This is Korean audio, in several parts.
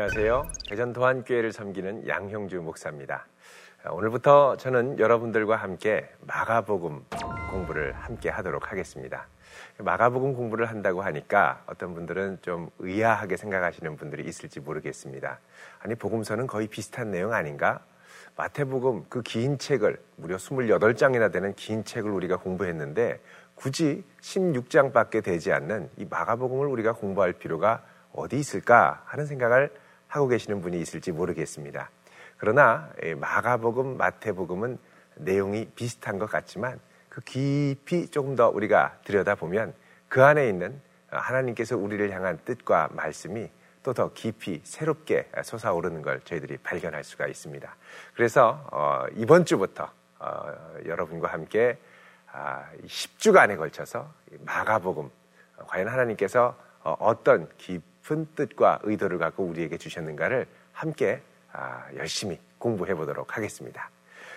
안녕하세요. 대전 도안교회를 섬기는 양형주 목사입니다. 오늘부터 저는 여러분들과 함께 마가복음 공부를 함께 하도록 하겠습니다. 마가복음 공부를 한다고 하니까 어떤 분들은 좀 의아하게 생각하시는 분들이 있을지 모르겠습니다. 아니, 복음서는 거의 비슷한 내용 아닌가? 마태복음 그 긴 책을 무려 28장이나 되는 긴 책을 우리가 공부했는데 굳이 16장밖에 되지 않는 이 마가복음을 우리가 공부할 필요가 어디 있을까 하는 생각을 하고 계시는 분이 있을지 모르겠습니다. 그러나 마가복음, 마태복음은 내용이 비슷한 것 같지만 그 깊이 조금 더 우리가 들여다보면 그 안에 있는 하나님께서 우리를 향한 뜻과 말씀이 또 더 깊이 새롭게 솟아오르는 걸 저희들이 발견할 수가 있습니다. 그래서 어, 이번 주부터 어, 여러분과 함께 아, 10주간에 걸쳐서 마가복음 과연 하나님께서 어, 어떤 깊 은 뜻과 의도를 갖고 우리에게 주셨는가를 함께 아, 열심히 공부해 보도록 하겠습니다.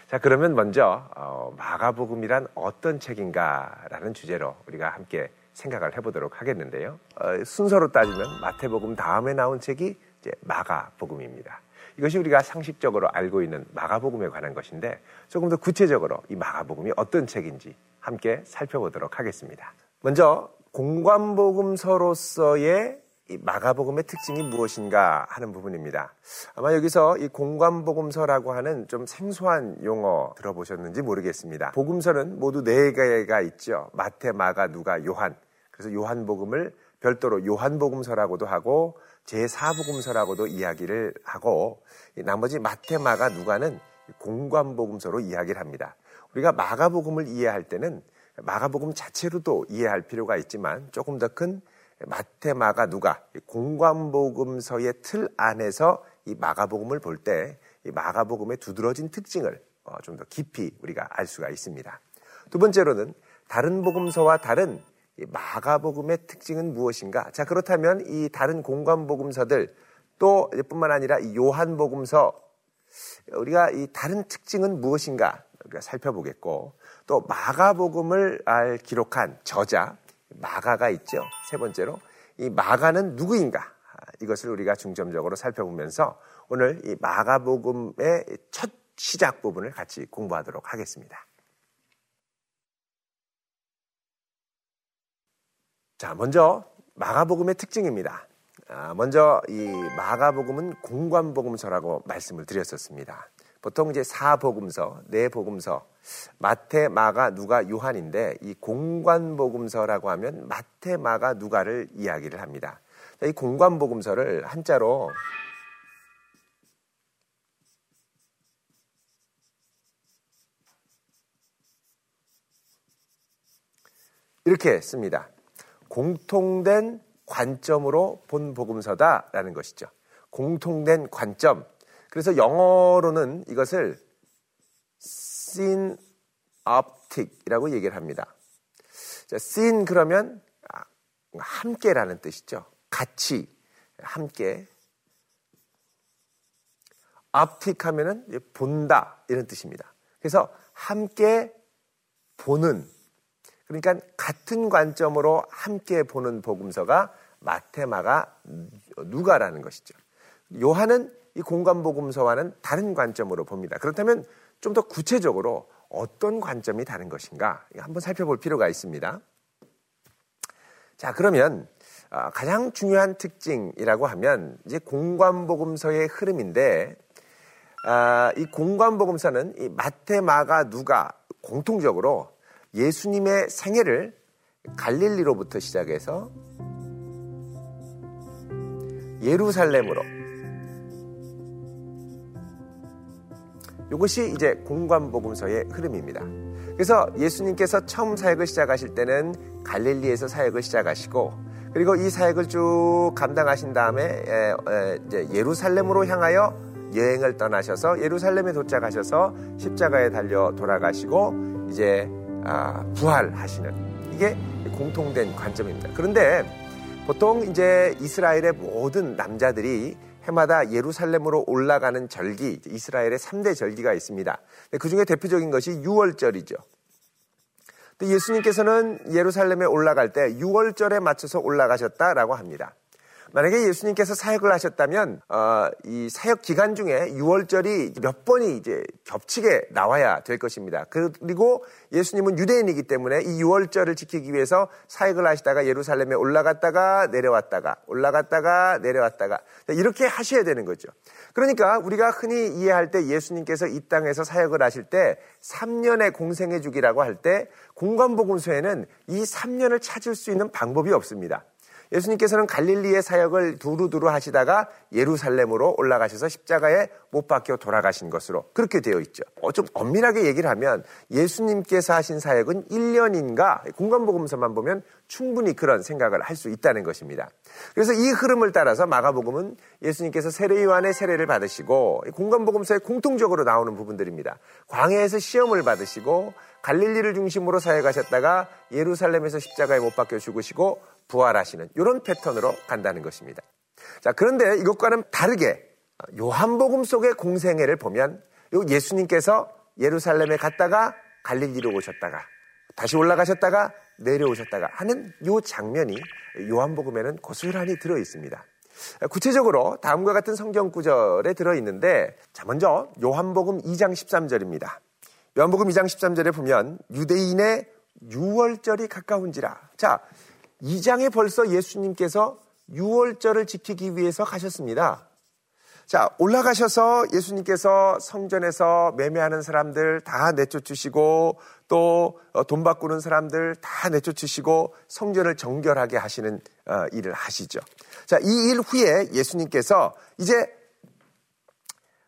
자, 그러면 먼저 어, 마가복음이란 어떤 책인가라는 주제로 우리가 함께 생각을 해보도록 하겠는데요. 어, 순서로 따지면 마태복음 다음에 나온 책이 이제 마가복음입니다. 이것이 우리가 상식적으로 알고 있는 마가복음에 관한 것인데 조금 더 구체적으로 이 마가복음이 어떤 책인지 함께 살펴보도록 하겠습니다. 먼저 공관복음서로서의 이 마가복음의 특징이 무엇인가 하는 부분입니다. 아마 여기서 이 공관복음서라고 하는 좀 생소한 용어 들어보셨는지 모르겠습니다. 복음서는 모두 네 개가 있죠. 마태, 마가, 누가, 요한. 그래서 요한복음을 별도로 요한복음서라고도 하고 제4복음서라고도 이야기를 하고 나머지 마태, 마가, 누가는 공관복음서로 이야기를 합니다. 우리가 마가복음을 이해할 때는 마가복음 자체로도 이해할 필요가 있지만 조금 더 큰 마태, 마가, 누가 공관복음서의 틀 안에서 이 마가복음을 볼 때 이 마가복음의 두드러진 특징을 어, 좀 더 깊이 우리가 알 수가 있습니다. 두 번째로는 다른 복음서와 다른 마가복음의 특징은 무엇인가? 자 그렇다면 이 다른 공관복음서들 또 뿐만 아니라 이 요한복음서 우리가 이 다른 특징은 무엇인가 우리가 살펴보겠고 또 마가복음을 기록한 저자 마가가 있죠. 세 번째로 이 마가는 누구인가? 이것을 우리가 중점적으로 살펴보면서 오늘 이 마가복음의 첫 시작 부분을 같이 공부하도록 하겠습니다. 자, 먼저 마가복음의 특징입니다. 아, 먼저 이 마가복음은 공관복음서라고 말씀을 드렸었습니다. 보통 이제 사복음서, 네 복음서, 마태, 마가, 누가, 요한인데 이 공관 복음서라고 하면 마태, 마가, 누가를 이야기를 합니다. 이 공관 복음서를 한자로 이렇게 씁니다. 공통된 관점으로 본 복음서다라는 것이죠. 공통된 관점, 그래서 영어로는 이것을 synoptic이라고 얘기를 합니다. 자, syn 그러면 아, 함께라는 뜻이죠. 같이, 함께. optic 하면은 본다 이런 뜻입니다. 그래서 함께 보는 그러니까 같은 관점으로 함께 보는 복음서가 마테마가 누가라는 것이죠. 요한은 이 공간복음서와는 다른 관점으로 봅니다. 그렇다면 좀 더 구체적으로 어떤 관점이 다른 것인가 한번 살펴볼 필요가 있습니다. 자, 그러면 아, 가장 중요한 특징이라고 하면 이제 공관복음서의 흐름인데 아, 이 공관복음서는 이 마테, 마가, 누가 공통적으로 예수님의 생애를 갈릴리로부터 시작해서 예루살렘으로 이것이 이제 공관복음서의 흐름입니다. 그래서 예수님께서 처음 사역을 시작하실 때는 갈릴리에서 사역을 시작하시고 그리고 이 사역을 쭉 감당하신 다음에 이제 예루살렘으로 향하여 여행을 떠나셔서 예루살렘에 도착하셔서 십자가에 달려 돌아가시고 이제 아, 부활하시는 이게 공통된 관점입니다. 그런데 보통 이제 이스라엘의 모든 남자들이 해마다 예루살렘으로 올라가는 절기, 이스라엘의 3대 절기가 있습니다. 그 중에 대표적인 것이 6월절이죠. 예수님께서는 예루살렘에 올라갈 때 6월절에 맞춰서 올라가셨다라고 합니다. 만약에 예수님께서 사역을 하셨다면 어, 이 사역 기간 중에 6월절이 몇 번이 이제 겹치게 나와야 될 것입니다. 그리고 예수님은 유대인이기 때문에 이 6월절을 지키기 위해서 사역을 하시다가 예루살렘에 올라갔다가 내려왔다가 올라갔다가 내려왔다가 이렇게 하셔야 되는 거죠. 그러니까 우리가 흔히 이해할 때 예수님께서 이 땅에서 사역을 하실 때 3년의 공생애 주기라고 할 때 공관복음서에는 이 3년을 찾을 수 있는 방법이 없습니다. 예수님께서는 갈릴리의 사역을 두루두루 하시다가 예루살렘으로 올라가셔서 십자가에 못 박혀 돌아가신 것으로 그렇게 되어 있죠. 어, 좀 엄밀하게 얘기를 하면 예수님께서 하신 사역은 1년인가 공간복음서만 보면 충분히 그런 생각을 할 수 있다는 것입니다. 그래서 이 흐름을 따라서 마가복음은 예수님께서 세례요한의 세례를 받으시고 공간복음서에 공통적으로 나오는 부분들입니다. 광해에서 시험을 받으시고 갈릴리를 중심으로 사역하셨다가 예루살렘에서 십자가에 못 박혀 죽으시고 부활하시는 이런 패턴으로 간다는 것입니다. 자, 그런데 이것과는 다르게 요한복음 속의 공생애를 보면 예수님께서 예루살렘에 갔다가 갈릴리로 오셨다가 다시 올라가셨다가 내려오셨다가 하는 이 장면이 요한복음에는 고스란히 들어 있습니다. 구체적으로 다음과 같은 성경 구절에 들어 있는데 자 먼저 요한복음 2장 13절입니다. 요한복음 2장 13절에 보면 유대인의 6월절이 가까운지라. 자, 2장에 벌써 예수님께서 6월절을 지키기 위해서 가셨습니다. 자, 올라가셔서 예수님께서 성전에서 매매하는 사람들 다 내쫓으시고 또돈 어, 바꾸는 사람들 다 내쫓으시고 성전을 정결하게 하시는 어, 일을 하시죠. 자, 이 일 후에 예수님께서 이제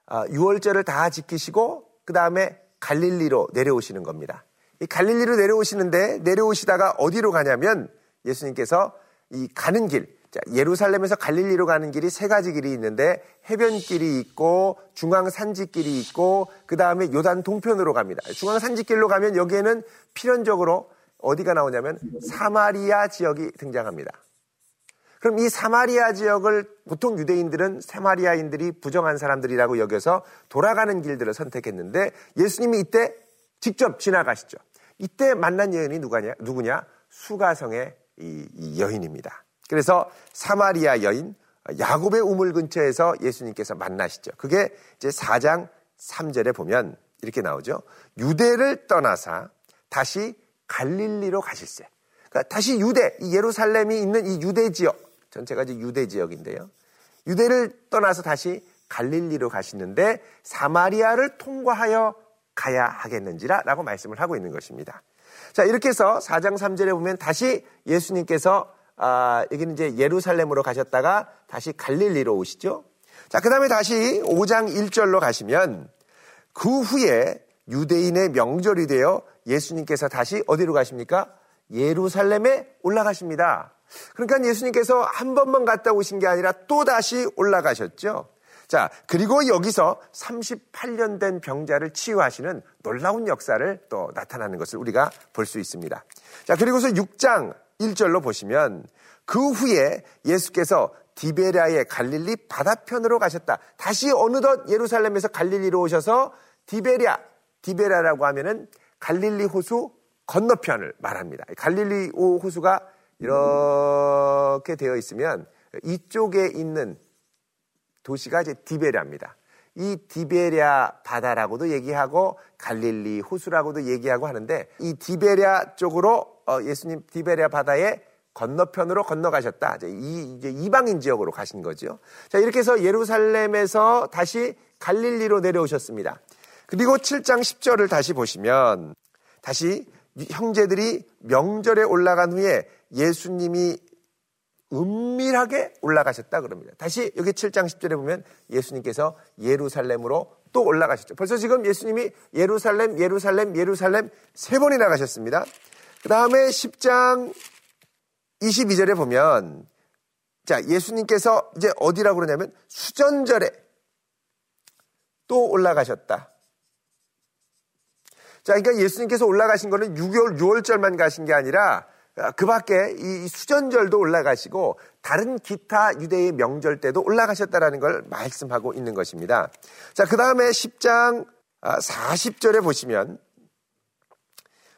6월절을 어, 다 지키시고 그 다음에 갈릴리로 내려오시는 겁니다. 이 갈릴리로 내려오시는데 내려오시다가 어디로 가냐면 예수님께서 이 가는 길, 예루살렘에서 갈릴리로 가는 길이 세 가지 길이 있는데 해변길이 있고 중앙 산지길이 있고 그 다음에 요단 동편으로 갑니다. 중앙 산지길로 가면 여기에는 필연적으로 어디가 나오냐면 사마리아 지역이 등장합니다. 그럼 이 사마리아 지역을 보통 유대인들은 사마리아인들이 부정한 사람들이라고 여겨서 돌아가는 길들을 선택했는데 예수님이 이때 직접 지나가시죠. 이때 만난 여인이 누가냐, 누구냐? 수가성의 이, 이 여인입니다. 그래서 사마리아 여인 야곱의 우물 근처에서 예수님께서 만나시죠. 그게 이제 4장 3절에 보면 이렇게 나오죠. 유대를 떠나사 다시 갈릴리로 가실세. 그러니까 다시 유대, 이 예루살렘이 있는 이 유대 지역, 전체가 이제 유대 지역인데요. 유대를 떠나서 다시 갈릴리로 가시는데 사마리아를 통과하여 가야 하겠는지라 라고 말씀을 하고 있는 것입니다. 자, 이렇게 해서 4장 3절에 보면 다시 예수님께서 아, 여기는 이제 예루살렘으로 가셨다가 다시 갈릴리로 오시죠. 자, 그 다음에 다시 5장 1절로 가시면 그 후에 유대인의 명절이 되어 예수님께서 다시 어디로 가십니까? 예루살렘에 올라가십니다. 그러니까 예수님께서 한 번만 갔다 오신 게 아니라 또 다시 올라가셨죠. 자, 그리고 여기서 38년 된 병자를 치유하시는 놀라운 역사를 또 나타나는 것을 우리가 볼 수 있습니다. 자, 그리고서 6장 1절로 보시면 그 후에 예수께서 디베리아의 갈릴리 바다편으로 가셨다. 다시 어느덧 예루살렘에서 갈릴리로 오셔서 디베리아, 디베리아라고 하면은 갈릴리 호수 건너편을 말합니다. 갈릴리 호수가 이렇게 되어 있으면 이쪽에 있는 도시가 이제 디베리아입니다. 이 디베리아 바다라고도 얘기하고 갈릴리 호수라고도 얘기하고 하는데 이 디베리아 쪽으로 어, 예수님 디베리아 바다에 건너편으로 건너가셨다. 이 이제 이방인 지역으로 가신 거죠. 자, 이렇게 해서 예루살렘에서 다시 갈릴리로 내려오셨습니다. 그리고 7장 10절을 다시 보시면 다시 형제들이 명절에 올라간 후에 예수님이 은밀하게 올라가셨다 그럽니다. 다시 여기 7장 10절에 보면 예수님께서 예루살렘으로 또 올라가셨죠. 벌써 지금 예수님이 예루살렘, 예루살렘, 예루살렘 세 번이나 가셨습니다. 그 다음에 10장 22절에 보면 자, 예수님께서 이제 어디라고 그러냐면 수전절에 또 올라가셨다. 자, 그러니까 예수님께서 올라가신 거는 6개월, 6월절만 가신 게 아니라 그 밖에 이 수전절도 올라가시고 다른 기타 유대의 명절 때도 올라가셨다라는 걸 말씀하고 있는 것입니다. 자, 그 다음에 10장 40절에 아, 보시면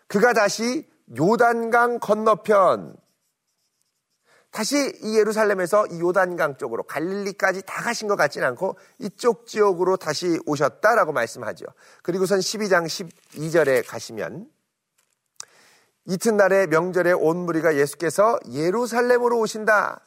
그가 다시 요단강 건너편 다시 이 예루살렘에서 이 요단강 쪽으로 갈릴리까지 다 가신 것 같지는 않고 이쪽 지역으로 다시 오셨다라고 말씀하죠. 그리고선 12장 12절에 가시면 이튿날에 명절에 온 무리가 예수께서 예루살렘으로 오신다.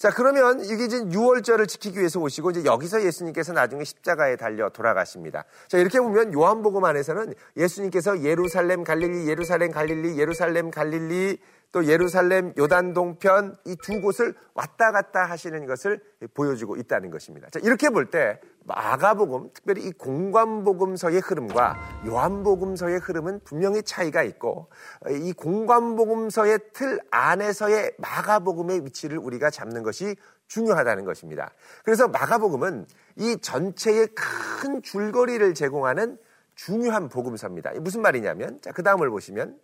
자, 그러면 이게 이제 6월절을 지키기 위해서 오시고 이제 여기서 예수님께서 나중에 십자가에 달려 돌아가십니다. 자, 이렇게 보면 요한복음 안에서는 예수님께서 예루살렘 갈릴리, 예루살렘 갈릴리, 예루살렘 갈릴리 또 예루살렘 요단 동편 이 두 곳을 왔다 갔다 하시는 것을 보여주고 있다는 것입니다. 자, 이렇게 볼 때 마가복음, 특별히 이 공관복음서의 흐름과 요한복음서의 흐름은 분명히 차이가 있고 이 공관복음서의 틀 안에서의 마가복음의 위치를 우리가 잡는 것이 중요하다는 것입니다. 그래서 마가복음은 이 전체의 큰 줄거리를 제공하는 중요한 복음서입니다. 무슨 말이냐면, 자, 그 다음을 보시면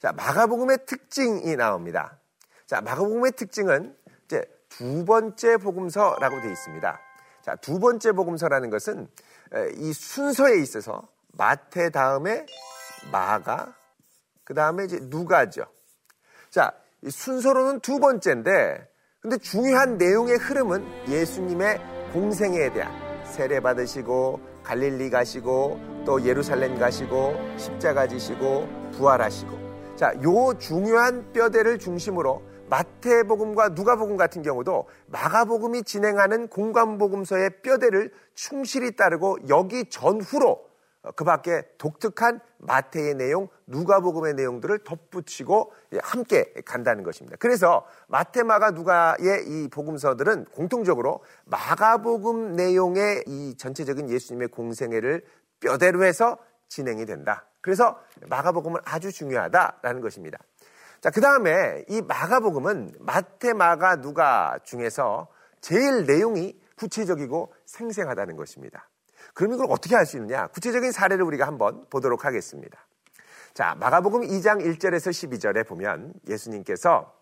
자, 마가복음의 특징이 나옵니다. 자, 마가복음의 특징은 이제 두 번째 복음서라고 되어 있습니다. 자, 두 번째 복음서라는 것은 이 순서에 있어서 마태 다음에 마가, 그 다음에 이제 누가죠. 자, 순서로는 두 번째인데, 근데 중요한 내용의 흐름은 예수님의 공생에 대한 세례 받으시고 갈릴리 가시고 또 예루살렘 가시고 십자가 지시고 부활하시고 자, 요 중요한 뼈대를 중심으로 마태복음과 누가복음 같은 경우도 마가복음이 진행하는 공관복음서의 뼈대를 충실히 따르고 여기 전후로 그 밖에 독특한 마태의 내용, 누가복음의 내용들을 덧붙이고 함께 간다는 것입니다. 그래서 마태, 마가, 누가의 이 복음서들은 공통적으로 마가복음 내용의 이 전체적인 예수님의 공생애를 뼈대로 해서 진행이 된다. 그래서 마가복음은 아주 중요하다라는 것입니다. 자, 그 다음에 이 마가복음은 마태, 마가, 누가 중에서 제일 내용이 구체적이고 생생하다는 것입니다. 그럼 이걸 어떻게 할 수 있느냐? 구체적인 사례를 우리가 한번 보도록 하겠습니다. 자, 마가복음 2장 1절에서 12절에 보면 예수님께서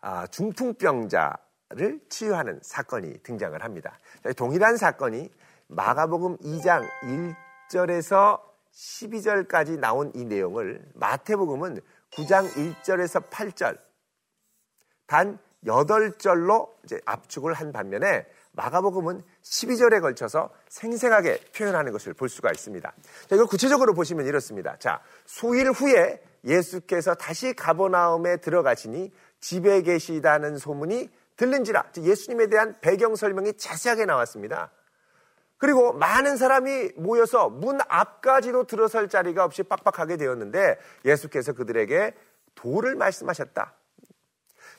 아, 중풍병자를 치유하는 사건이 등장을 합니다. 동일한 사건이 마가복음 2장 1절에서 12절까지 나온 이 내용을 마태복음은 9장 1절에서 8절 단 8절로 이제 압축을 한 반면에 마가복음은 12절에 걸쳐서 생생하게 표현하는 것을 볼 수가 있습니다. 자, 이걸 구체적으로 보시면 이렇습니다. 자, 수일 후에 예수께서 다시 가버나움에 들어가시니 집에 계시다는 소문이 들린지라. 예수님에 대한 배경 설명이 자세하게 나왔습니다. 그리고 많은 사람이 모여서 문 앞까지도 들어설 자리가 없이 빡빡하게 되었는데 예수께서 그들에게 도를 말씀하셨다.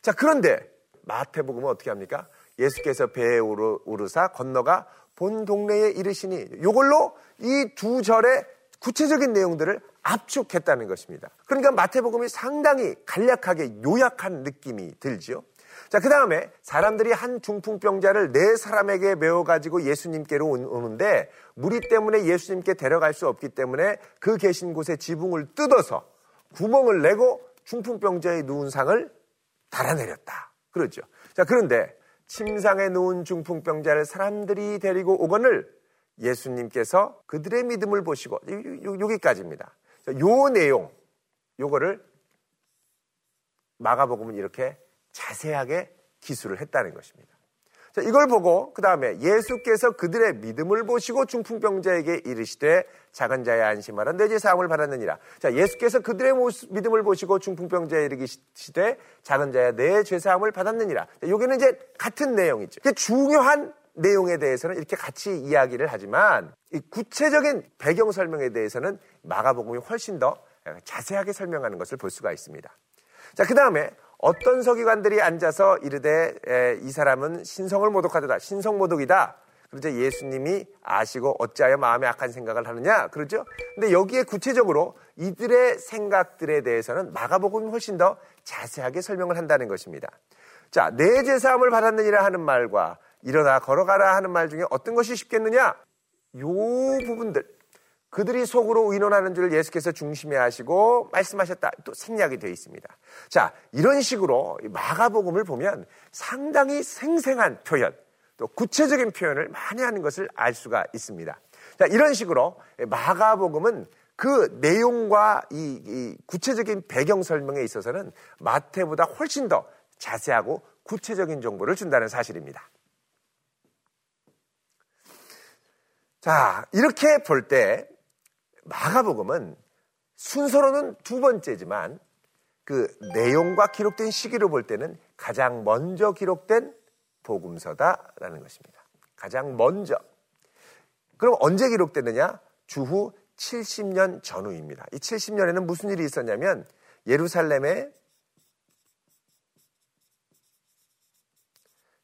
자, 그런데 마태복음은 어떻게 합니까? 예수께서 배에 오르사 건너가 본 동네에 이르시니 이걸로 이 두 절의 구체적인 내용들을 압축했다는 것입니다. 그러니까 마태복음이 상당히 간략하게 요약한 느낌이 들지요. 자, 그 다음에 사람들이 한 중풍병자를 네 사람에게 메워가지고 예수님께로 오는데 무리 때문에 예수님께 데려갈 수 없기 때문에 그 계신 곳에 지붕을 뜯어서 구멍을 내고 중풍병자의 누운 상을 달아내렸다. 그러죠. 자, 그런데 침상에 누운 중풍병자를 사람들이 데리고 오거늘 예수님께서 그들의 믿음을 보시고 여기까지입니다. 요 내용 요거를 마가복음은 이렇게 자세하게 기술을 했다는 것입니다. 자, 이걸 보고 그 다음에 예수께서 그들의 믿음을 보시고 중풍병자에게 이르시되 작은 자야 안심하라 내죄 사함을 받았느니라. 자, 예수께서 그들의 모습, 믿음을 보시고 중풍병자에 이르시되 작은 자야 내죄 사함을 받았느니라. 자, 여기는 이제 같은 내용이죠. 중요한 내용에 대해서는 이렇게 같이 이야기를 하지만 이 구체적인 배경 설명에 대해서는 마가복음이 훨씬 더 자세하게 설명하는 것을 볼 수가 있습니다. 자, 그 다음에 어떤 서기관들이 앉아서 이르되 에, 이 사람은 신성을 모독하도다. 신성 모독이다. 그러죠. 예수님이 아시고 어찌하여 마음에 악한 생각을 하느냐. 그러죠. 근데 여기에 구체적으로 이들의 생각들에 대해서는 마가복음이 훨씬 더 자세하게 설명을 한다는 것입니다. 자, 내 제사함을 받았느니라 하는 말과 일어나 걸어가라 하는 말 중에 어떤 것이 쉽겠느냐? 요 부분들. 그들이 속으로 의논하는 줄 예수께서 중심에 하시고 말씀하셨다. 또 생략이 되어 있습니다. 자, 이런 식으로 마가복음을 보면 상당히 생생한 표현, 또 구체적인 표현을 많이 하는 것을 알 수가 있습니다. 자, 이런 식으로 마가복음은 그 내용과 이, 이 구체적인 배경 설명에 있어서는 마태보다 훨씬 더 자세하고 구체적인 정보를 준다는 사실입니다. 자, 이렇게 볼 때 마가복음은 순서로는 두 번째지만 그 내용과 기록된 시기로 볼 때는 가장 먼저 기록된 복음서다라는 것입니다. 가장 먼저. 그럼 언제 기록됐느냐? 주후 70년 전후입니다. 이 70년에는 무슨 일이 있었냐면 예루살렘에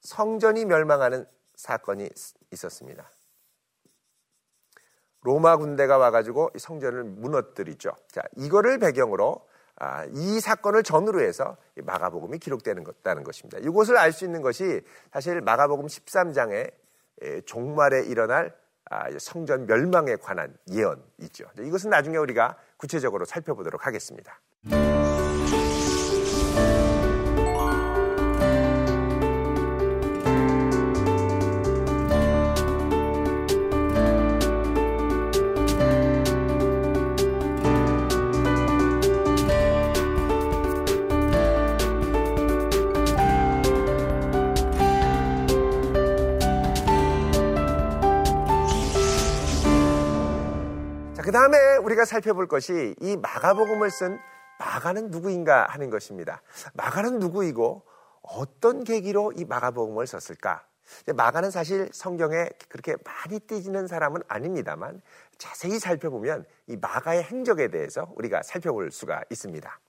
성전이 멸망하는 사건이 있었습니다. 로마 군대가 와가지고 성전을 무너뜨리죠. 자, 이거를 배경으로 아, 이 사건을 전후로 해서 마가복음이 기록되는 것다는 것입니다. 이것을 알 수 있는 것이 사실 마가복음 13장의 종말에 일어날 아, 성전 멸망에 관한 예언이죠. 이것은 나중에 우리가 구체적으로 살펴보도록 하겠습니다. 우리가 살펴볼 것이 이 마가복음을 쓴 마가는 누구인가 하는 것입니다. 마가는 누구이고 어떤 계기로 이 마가복음을 썼을까? 마가는 사실 성경에 그렇게 많이 띄지는 사람은 아닙니다만 자세히 살펴보면 이 마가의 행적에 대해서 우리가 살펴볼 수가 있습니다.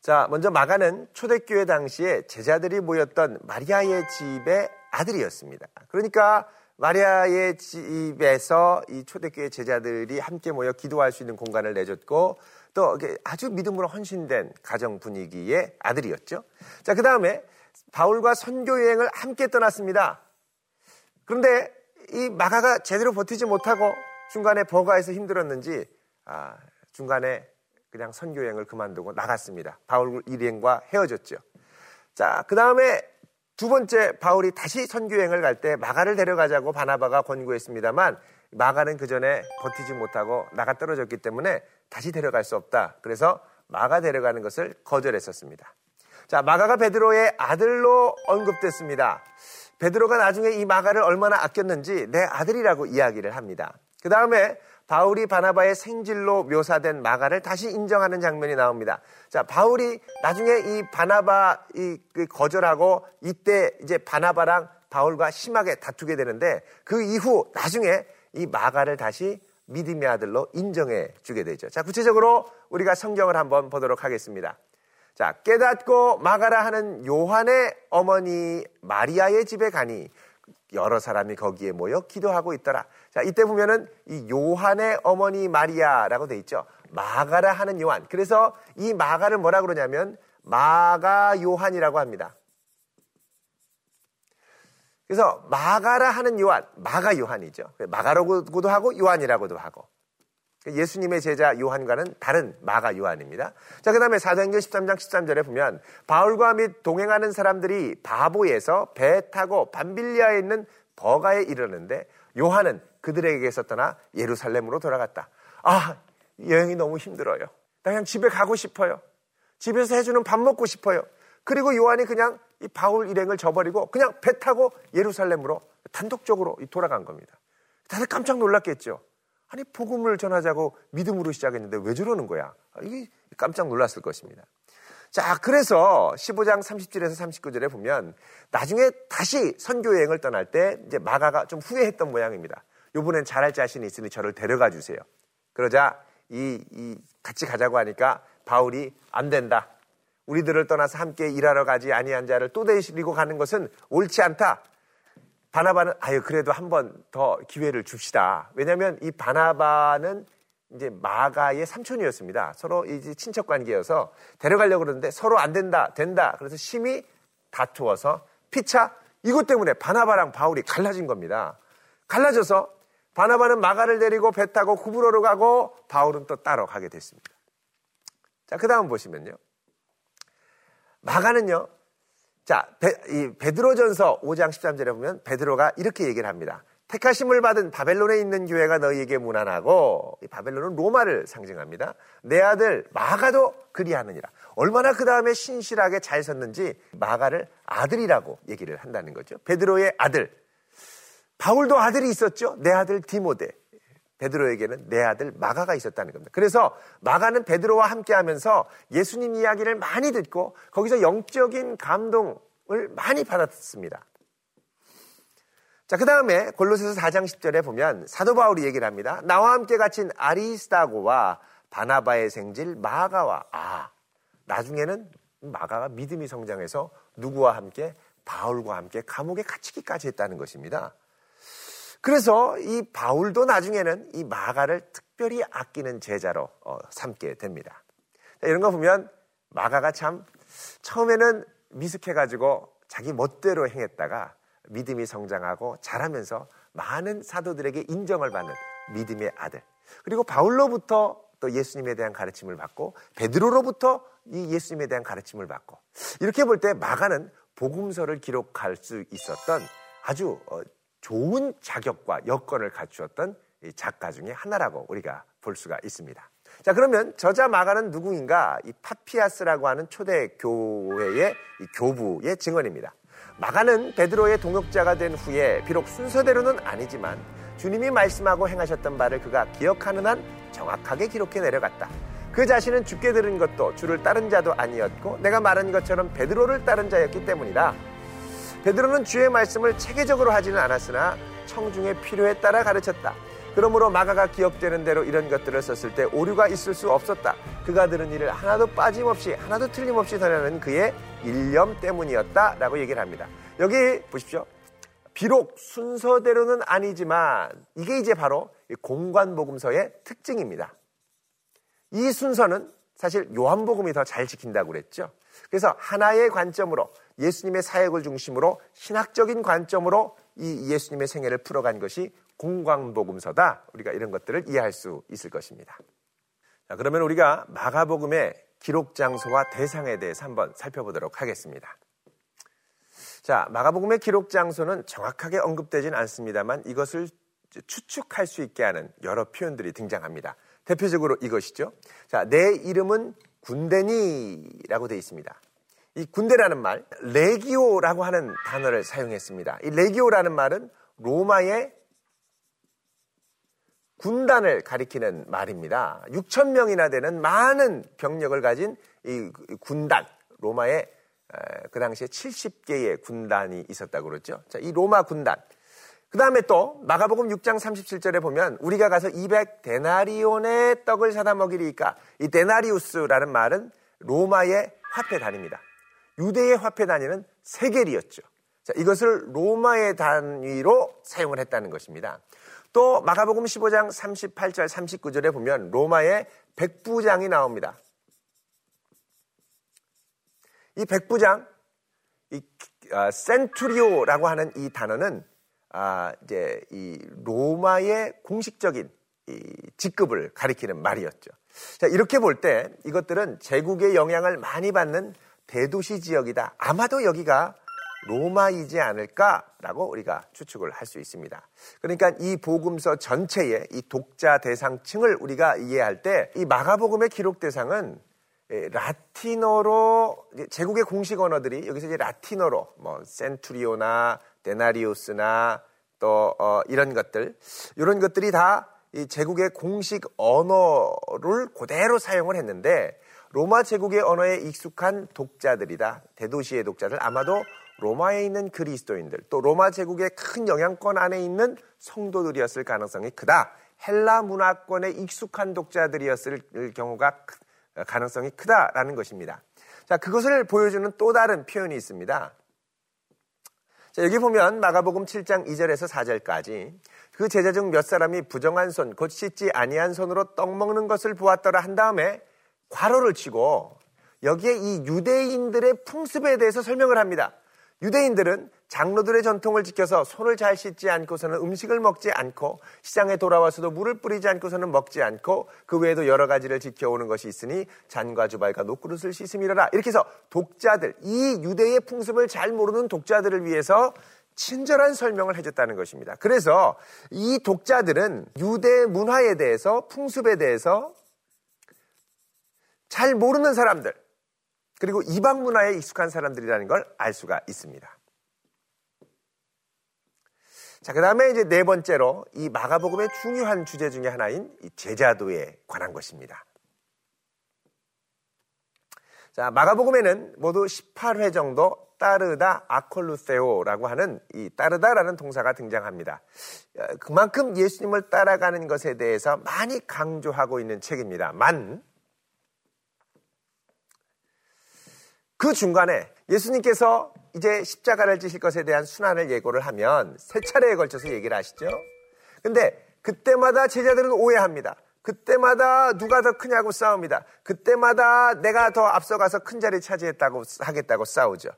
자, 먼저 마가는 초대교회 당시에 제자들이 모였던 마리아의 집의 아들이었습니다. 그러니까 마리아의 집에서 이 초대교회 제자들이 함께 모여 기도할 수 있는 공간을 내줬고 또 아주 믿음으로 헌신된 가정 분위기의 아들이었죠. 자, 그 다음에 바울과 선교 여행을 함께 떠났습니다. 그런데 이 마가가 제대로 버티지 못하고 중간에 버가에서 힘들었는지 아, 중간에 그냥 선교 여행을 그만두고 나갔습니다. 바울 일행과 헤어졌죠. 자, 그 다음에 두 번째 바울이 다시 선교행을 갈 때 마가를 데려가자고 바나바가 권고했습니다만 마가는 그 전에 버티지 못하고 나가 떨어졌기 때문에 다시 데려갈 수 없다. 그래서 마가 데려가는 것을 거절했었습니다. 자, 마가가 베드로의 아들로 언급됐습니다. 베드로가 나중에 이 마가를 얼마나 아꼈는지 내 아들이라고 이야기를 합니다. 그 다음에 바울이 바나바의 생질로 묘사된 마가를 다시 인정하는 장면이 나옵니다. 자, 바울이 나중에 이 바나바 이그 거절하고 이때 이제 바나바랑 바울과 심하게 다투게 되는데 그 이후 나중에 이 마가를 다시 믿음의 아들로 인정해 주게 되죠. 자, 구체적으로 우리가 성경을 한번 보도록 하겠습니다. 자, 깨닫고 마가라 하는 요한의 어머니 마리아의 집에 가니 여러 사람이 거기에 모여 기도하고 있더라. 자, 이때 보면은 이 요한의 어머니 마리아라고 돼 있죠. 마가라 하는 요한. 그래서 이 마가를 뭐라 그러냐면 마가 요한이라고 합니다. 그래서 마가라 하는 요한, 마가 요한이죠. 마가라고도 하고 요한이라고도 하고. 예수님의 제자 요한과는 다른 마가 요한입니다. 자, 그 다음에 사도행전 13장 13절에 보면 바울과 및 동행하는 사람들이 바보에서 배 타고 밤빌리아에 있는 버가에 이르는데 요한은 그들에게서 떠나 예루살렘으로 돌아갔다. 아, 여행이 너무 힘들어요. 나 그냥 집에 가고 싶어요. 집에서 해주는 밥 먹고 싶어요. 그리고 요한이 그냥 이 바울 일행을 저버리고 그냥 배 타고 예루살렘으로 단독적으로 돌아간 겁니다. 다들 깜짝 놀랐겠죠. 아니 복음을 전하자고 믿음으로 시작했는데 왜 저러는 거야? 이게 깜짝 놀랐을 것입니다. 자, 그래서 15장 30절에서 39절에 보면 나중에 다시 선교 여행을 떠날 때 이제 마가가 좀 후회했던 모양입니다. 요번엔 잘할 자신이 있으니 저를 데려가 주세요. 그러자 이, 이 같이 가자고 하니까 바울이 안 된다. 우리들을 떠나서 함께 일하러 가지 아니한 자를 또 데리고 가는 것은 옳지 않다. 바나바는 아유 그래도 한 번 더 기회를 줍시다. 왜냐하면 이 바나바는 이제 마가의 삼촌이었습니다. 서로 이제 친척 관계여서 데려가려고 그러는데 서로 안 된다, 된다. 그래서 심히 다투어서 피차 이것 때문에 바나바랑 바울이 갈라진 겁니다. 갈라져서 바나바는 마가를 데리고 배 타고 구브로로 가고 바울은 또 따로 가게 됐습니다. 자, 그 다음 보시면요. 마가는요, 자, 베, 이 베드로전서 5장 13절에 보면 베드로가 이렇게 얘기를 합니다. 택하심을 받은 바벨론에 있는 교회가 너희에게 무난하고 이 바벨론은 로마를 상징합니다. 내 아들 마가도 그리하느니라. 얼마나 그 다음에 신실하게 잘 섰는지 마가를 아들이라고 얘기를 한다는 거죠. 베드로의 아들. 바울도 아들이 있었죠. 내 아들 디모데. 베드로에게는 내 아들 마가가 있었다는 겁니다. 그래서 마가는 베드로와 함께 하면서 예수님 이야기를 많이 듣고 거기서 영적인 감동을 많이 받았습니다. 자, 그 다음에 골로새서 4장 10절에 보면 사도 바울이 얘기를 합니다. 나와 함께 갇힌 아리스타고와 바나바의 생질 마가와 아, 나중에는 마가가 믿음이 성장해서 누구와 함께 바울과 함께 감옥에 갇히기까지 했다는 것입니다. 그래서 이 바울도 나중에는 이 마가를 특별히 아끼는 제자로 어, 삼게 됩니다. 이런 거 보면 마가가 참 처음에는 미숙해가지고 자기 멋대로 행했다가 믿음이 성장하고 자라면서 많은 사도들에게 인정을 받는 믿음의 아들. 그리고 바울로부터 또 예수님에 대한 가르침을 받고 베드로로부터 이 예수님에 대한 가르침을 받고 이렇게 볼 때 마가는 복음서를 기록할 수 있었던 아주 어, 좋은 자격과 여건을 갖추었던 작가 중에 하나라고 우리가 볼 수가 있습니다. 자, 그러면 저자 마가는 누구인가? 이 파피아스라고 하는 초대 교회의 교부의 증언입니다. 마가는 베드로의 동역자가 된 후에 비록 순서대로는 아니지만 주님이 말씀하고 행하셨던 바를 그가 기억하는 한 정확하게 기록해 내려갔다. 그 자신은 죽게 들은 것도 주를 따른 자도 아니었고 내가 말한 것처럼 베드로를 따른 자였기 때문이다. 베드로는 주의 말씀을 체계적으로 하지는 않았으나 청중의 필요에 따라 가르쳤다. 그러므로 마가가 기억되는 대로 이런 것들을 썼을 때 오류가 있을 수 없었다. 그가 들은 일을 하나도 빠짐없이 하나도 틀림없이 전하는 그의 일념 때문이었다라고 얘기를 합니다. 여기 보십시오. 비록 순서대로는 아니지만 이게 이제 바로 공관복음서의 특징입니다. 이 순서는 사실 요한복음이 더 잘 지킨다고 그랬죠. 그래서 하나의 관점으로 예수님의 사역을 중심으로 신학적인 관점으로 이 예수님의 생애를 풀어간 것이 공광복음서다. 우리가 이런 것들을 이해할 수 있을 것입니다. 자, 그러면 우리가 마가복음의 기록 장소와 대상에 대해서 한번 살펴보도록 하겠습니다. 자, 마가복음의 기록 장소는 정확하게 언급되진 않습니다만 이것을 추측할 수 있게 하는 여러 표현들이 등장합니다. 대표적으로 이것이죠. 자, 내 이름은 군대니라고 되어 있습니다. 이 군대라는 말, 레기오라고 하는 단어를 사용했습니다. 이 레기오라는 말은 로마의 군단을 가리키는 말입니다. 6천 명이나 되는 많은 병력을 가진 이 군단, 로마의 그 당시에 70개의 군단이 있었다고 그랬죠. 자, 이 로마 군단. 그 다음에 또 마가복음 6장 37절에 보면 우리가 가서 200 데나리온의 떡을 사다 먹이리까 이 데나리우스라는 말은 로마의 화폐 단위입니다. 유대의 화폐 단위는 세겔이었죠. 자, 이것을 로마의 단위로 사용을 했다는 것입니다. 또 마가복음 15장 38절 39절에 보면 로마의 백부장이 나옵니다. 이 백부장, 이 아, 센투리오라고 하는 이 단어는 아, 이제 이 로마의 공식적인 이 직급을 가리키는 말이었죠. 자, 이렇게 볼 때 이것들은 제국의 영향을 많이 받는 대도시 지역이다. 아마도 여기가 로마이지 않을까라고 우리가 추측을 할 수 있습니다. 그러니까 이 복음서 전체의 이 독자 대상층을 우리가 이해할 때 이 마가복음의 기록 대상은 라틴어로 제국의 공식 언어들이 여기서 이제 라틴어로 뭐 센투리오나 데나리우스나 또 어, 이런 것들 이런 것들이 다 이 제국의 공식 언어를 그대로 사용을 했는데 로마 제국의 언어에 익숙한 독자들이다. 대도시의 독자들 아마도 로마에 있는 그리스도인들 또 로마 제국의 큰 영향권 안에 있는 성도들이었을 가능성이 크다. 헬라 문화권에 익숙한 독자들이었을 경우가 가능성이 크다라는 것입니다. 자, 그것을 보여주는 또 다른 표현이 있습니다. 자, 여기 보면 마가복음 7장 2절에서 4절까지 그 제자 중 몇 사람이 부정한 손, 곧 씻지 아니한 손으로 떡 먹는 것을 보았더라 한 다음에 괄호를 치고 여기에 이 유대인들의 풍습에 대해서 설명을 합니다. 유대인들은 장로들의 전통을 지켜서 손을 잘 씻지 않고서는 음식을 먹지 않고 시장에 돌아와서도 물을 뿌리지 않고서는 먹지 않고 그 외에도 여러 가지를 지켜오는 것이 있으니 잔과 주발과 노그릇을 씻음이라라 이렇게 해서 독자들 이 유대의 풍습을 잘 모르는 독자들을 위해서 친절한 설명을 해줬다는 것입니다. 그래서 이 독자들은 유대 문화에 대해서, 풍습에 대해서 잘 모르는 사람들, 그리고 이방 문화에 익숙한 사람들이라는 걸 알 수가 있습니다. 자, 그 다음에 이제 네 번째로 이 마가복음의 중요한 주제 중의 하나인 제자도에 관한 것입니다. 자, 마가복음에는 모두 18회 정도 따르다 아콜루세오라고 하는 이 따르다라는 동사가 등장합니다. 그만큼 예수님을 따라가는 것에 대해서 많이 강조하고 있는 책입니다만 그 중간에 예수님께서 이제 십자가를 지실 것에 대한 순환을 예고를 하면 세 차례에 걸쳐서 얘기를 하시죠. 근데 그때마다 제자들은 오해합니다. 그때마다 누가 더 크냐고 싸웁니다. 그때마다 내가 더 앞서가서 큰 자리 차지했다고 하겠다고 싸우죠.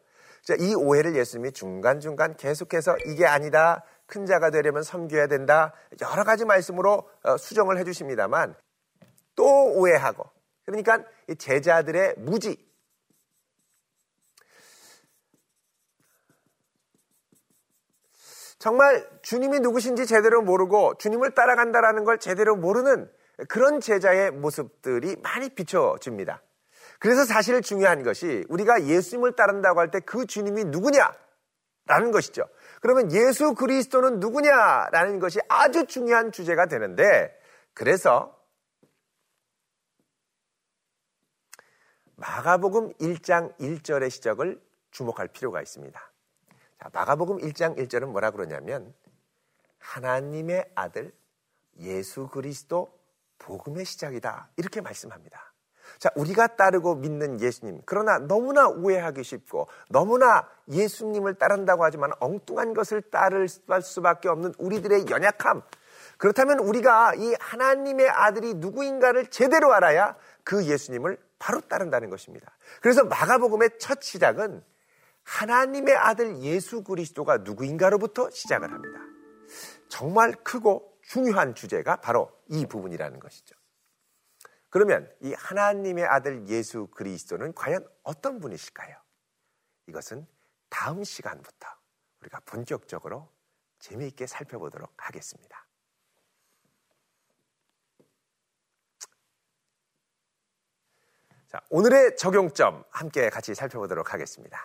이 오해를 예수님이 중간중간 계속해서 이게 아니다. 큰 자가 되려면 섬겨야 된다. 여러 가지 말씀으로 어, 수정을 해 주십니다만 또 오해하고 그러니까 제자들의 무지 정말 주님이 누구신지 제대로 모르고 주님을 따라간다라는 걸 제대로 모르는 그런 제자의 모습들이 많이 비춰집니다. 그래서 사실 중요한 것이 우리가 예수님을 따른다고 할 때 그 주님이 누구냐? 라는 것이죠. 그러면 예수 그리스도는 누구냐? 라는 것이 아주 중요한 주제가 되는데 그래서 마가복음 1장 1절의 시적을 주목할 필요가 있습니다. 자, 마가복음 1장 1절은 뭐라 그러냐면 하나님의 아들 예수 그리스도 복음의 시작이다. 이렇게 말씀합니다. 자, 우리가 따르고 믿는 예수님. 그러나 너무나 오해하기 쉽고 너무나 예수님을 따른다고 하지만 엉뚱한 것을 따를 수밖에 없는 우리들의 연약함. 그렇다면 우리가 이 하나님의 아들이 누구인가를 제대로 알아야 그 예수님을 바로 따른다는 것입니다. 그래서 마가복음의 첫 시작은 하나님의 아들 예수 그리스도가 누구인가로부터 시작을 합니다. 정말 크고 중요한 주제가 바로 이 부분이라는 것이죠. 그러면 이 하나님의 아들 예수 그리스도는 과연 어떤 분이실까요? 이것은 다음 시간부터 우리가 본격적으로 재미있게 살펴보도록 하겠습니다. 자, 오늘의 적용점 함께 같이 살펴보도록 하겠습니다.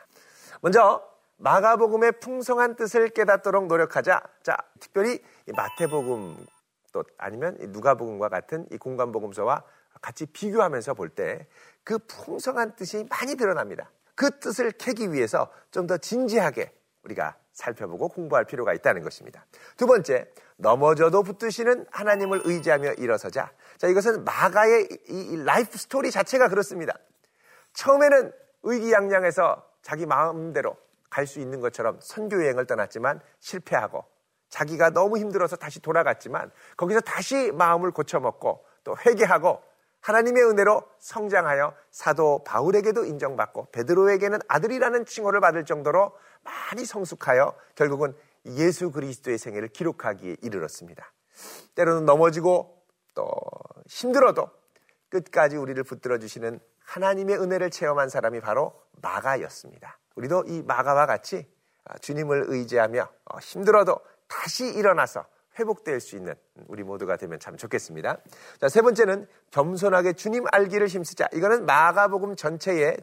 먼저 마가복음의 풍성한 뜻을 깨닫도록 노력하자. 자, 특별히 마태복음 또 아니면 누가복음과 같은 이 공간복음서와 같이 비교하면서 볼 때 그 풍성한 뜻이 많이 드러납니다. 그 뜻을 캐기 위해서 좀 더 진지하게 우리가 살펴보고 공부할 필요가 있다는 것입니다. 두 번째, 넘어져도 붙드시는 하나님을 의지하며 일어서자. 자, 이것은 마가의 이 life story 자체가 그렇습니다. 처음에는 의기양양해서 자기 마음대로 갈 수 있는 것처럼 선교 여행을 떠났지만 실패하고 자기가 너무 힘들어서 다시 돌아갔지만 거기서 다시 마음을 고쳐먹고 또 회개하고 하나님의 은혜로 성장하여 사도 바울에게도 인정받고 베드로에게는 아들이라는 칭호를 받을 정도로 많이 성숙하여 결국은 예수 그리스도의 생애를 기록하기에 이르렀습니다. 때로는 넘어지고 또 힘들어도 끝까지 우리를 붙들어 주시는 하나님의 은혜를 체험한 사람이 바로 마가였습니다. 우리도 이 마가와 같이 주님을 의지하며 어, 힘들어도 다시 일어나서 회복될 수 있는 우리 모두가 되면 참 좋겠습니다. 자, 세 번째는 겸손하게 주님 알기를 힘쓰자. 이거는 마가복음 전체의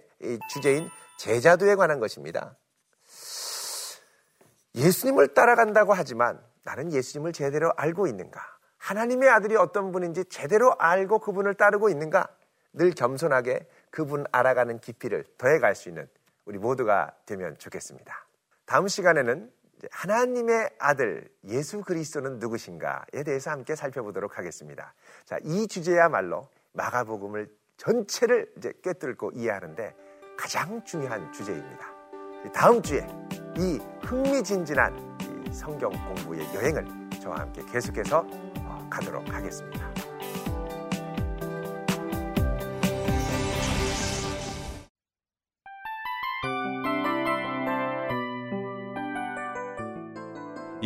주제인 제자도에 관한 것입니다. 예수님을 따라간다고 하지만 나는 예수님을 제대로 알고 있는가? 하나님의 아들이 어떤 분인지 제대로 알고 그분을 따르고 있는가? 늘 겸손하게 그분 알아가는 깊이를 더해갈 수 있는 우리 모두가 되면 좋겠습니다. 다음 시간에는 하나님의 아들 예수 그리스도는 누구신가에 대해서 함께 살펴보도록 하겠습니다. 자, 이 주제야말로 마가복음을 전체를 이제 꿰뚫고 이해하는데 가장 중요한 주제입니다. 다음 주에 이 흥미진진한 이 성경 공부의 여행을 저와 함께 계속해서 어, 가도록 하겠습니다.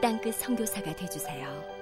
땅끝 성교사가 되주세요